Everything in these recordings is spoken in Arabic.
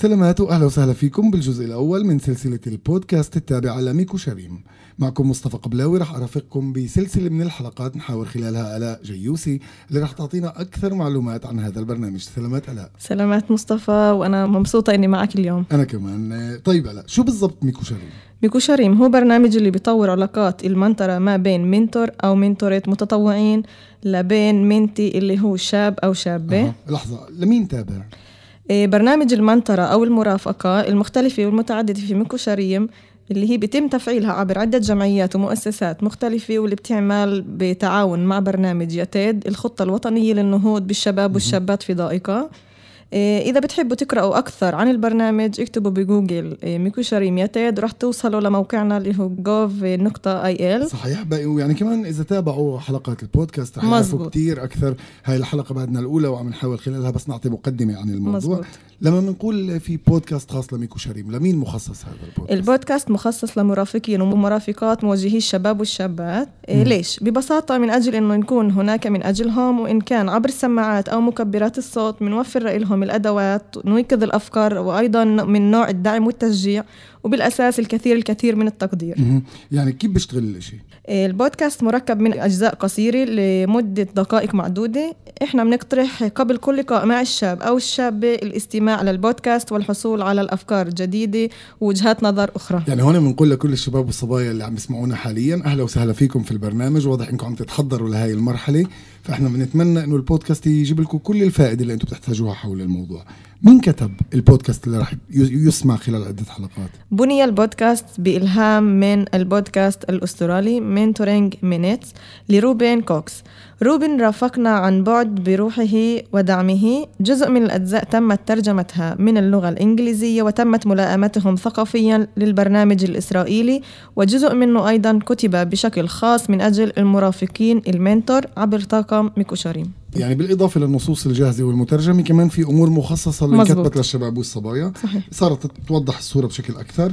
سلامات وأهلا وسهلا فيكم بالجزء الأول من سلسلة البودكاست التابعه لميكو شريم. معكم مصطفى قبلاوي رح أرافقكم بسلسلة من الحلقات نحاور خلالها ألاء جيوسي اللي رح تعطينا أكثر معلومات عن هذا البرنامج. سلامات ألاء. سلامات مصطفى وأنا مبسوطة إني معك اليوم. أنا كمان. طيب ألاء شو بالضبط ميكو شريم؟ ميكو شريم هو برنامج اللي بيطور علاقات المنطرة ما بين mentor أو منتورة متطوعين لبين mentee اللي هو شاب أو شابة. أه. لحظة لمين تابع؟ إيه، برنامج المنطرة أو المرافقة المختلفة والمتعددة في ميكو شريم اللي هي بيتم تفعيلها عبر عدة جمعيات ومؤسسات مختلفة واللي بتعمل بتعاون مع برنامج يتيد الخطة الوطنية للنهوض بالشباب والشابات في ضائقة. إذا بتحبوا تقرأوا أكثر عن البرنامج اكتبوا بجوجل إيه، ميكو شريم يتيد رح توصلوا لموقعنا اللي هو gov نقطة il صحيح ويعني كمان إذا تابعوا حلقات البودكاست رح يعرفوا كثير أكثر هاي الحلقة بعدنا الأولى وعم نحاول خلالها بس نعطي مقدمة عن الموضوع مزبوط. لما بنقول في بودكاست خاص لميكو شريم لمين مخصص هذا البودكاست؟ البودكاست مخصص لمرافقين ومرافقات موجهي الشباب والشابات إيه ليش؟ ببساطة من أجل أنه نكون هناك من أجلهم وإن كان عبر السماعات أو مكبرات الصوت بنوفر لهم الأدوات نوكد الأفكار وأيضا من نوع الدعم والتشجيع. وبالأساس الكثير الكثير من التقدير. يعني كيف بيشتغل الشيء؟ البودكاست مركب من أجزاء قصيرة لمدة دقائق معدودة. إحنا بنقترح قبل كل لقاء مع الشاب أو الشابة الاستماع للبودكاست والحصول على الأفكار الجديدة ووجهات نظر أخرى. يعني هون بنقول لكل الشباب والصبايا اللي عم يسمعونا حاليا أهلا وسهلا فيكم في البرنامج. واضح إنكم عم تتحضروا لهي المرحلة فإحنا بنتمنى إنه البودكاست يجيب لكم كل الفائدة اللي أنتم بتحتاجوها حول الموضوع. مين كتب البودكاست اللي راح يسمع خلال عدة حلقات؟ بني البودكاست بإلهام من البودكاست الأسترالي Mentoring Minutes لروبين كوكس. روبن رافقنا عن بعد بروحه ودعمه. جزء من الأجزاء تمت ترجمتها من اللغة الإنجليزية وتمت ملائمتهم ثقافيا للبرنامج الإسرائيلي. وجزء منه أيضا كتب بشكل خاص من أجل المرافقين ال mentor عبر طاقم ميكوشاريم يعني بالإضافة للنصوص الجاهزة والمترجمة كمان في أمور مخصصة للكتبة للشباب والصبايا. صحيح. صارت توضح الصورة بشكل أكثر.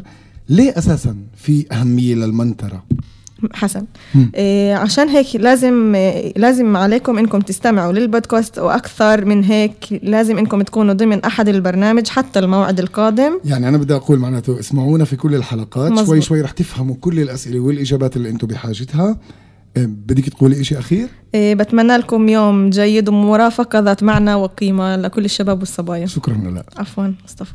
ليه أساسا في أهمية للمنترة حسن. إيه عشان هيك لازم إيه لازم عليكم إنكم تستمعوا للبودكاست وأكثر من هيك لازم إنكم تكونوا ضمن أحد البرنامج حتى الموعد القادم. يعني أنا بدي أقول معناته اسمعونا في كل الحلقات. مزبوط. شوي شوي رح تفهموا كل الأسئلة والإجابات اللي أنتم بحاجتها. بدك تقولي شيء أخير؟ إيه بتمنى لكم يوم جيد ومرافقة ذات معنى وقيمة لكل الشباب والصبايا. شكرا لك. عفوا مصطفى.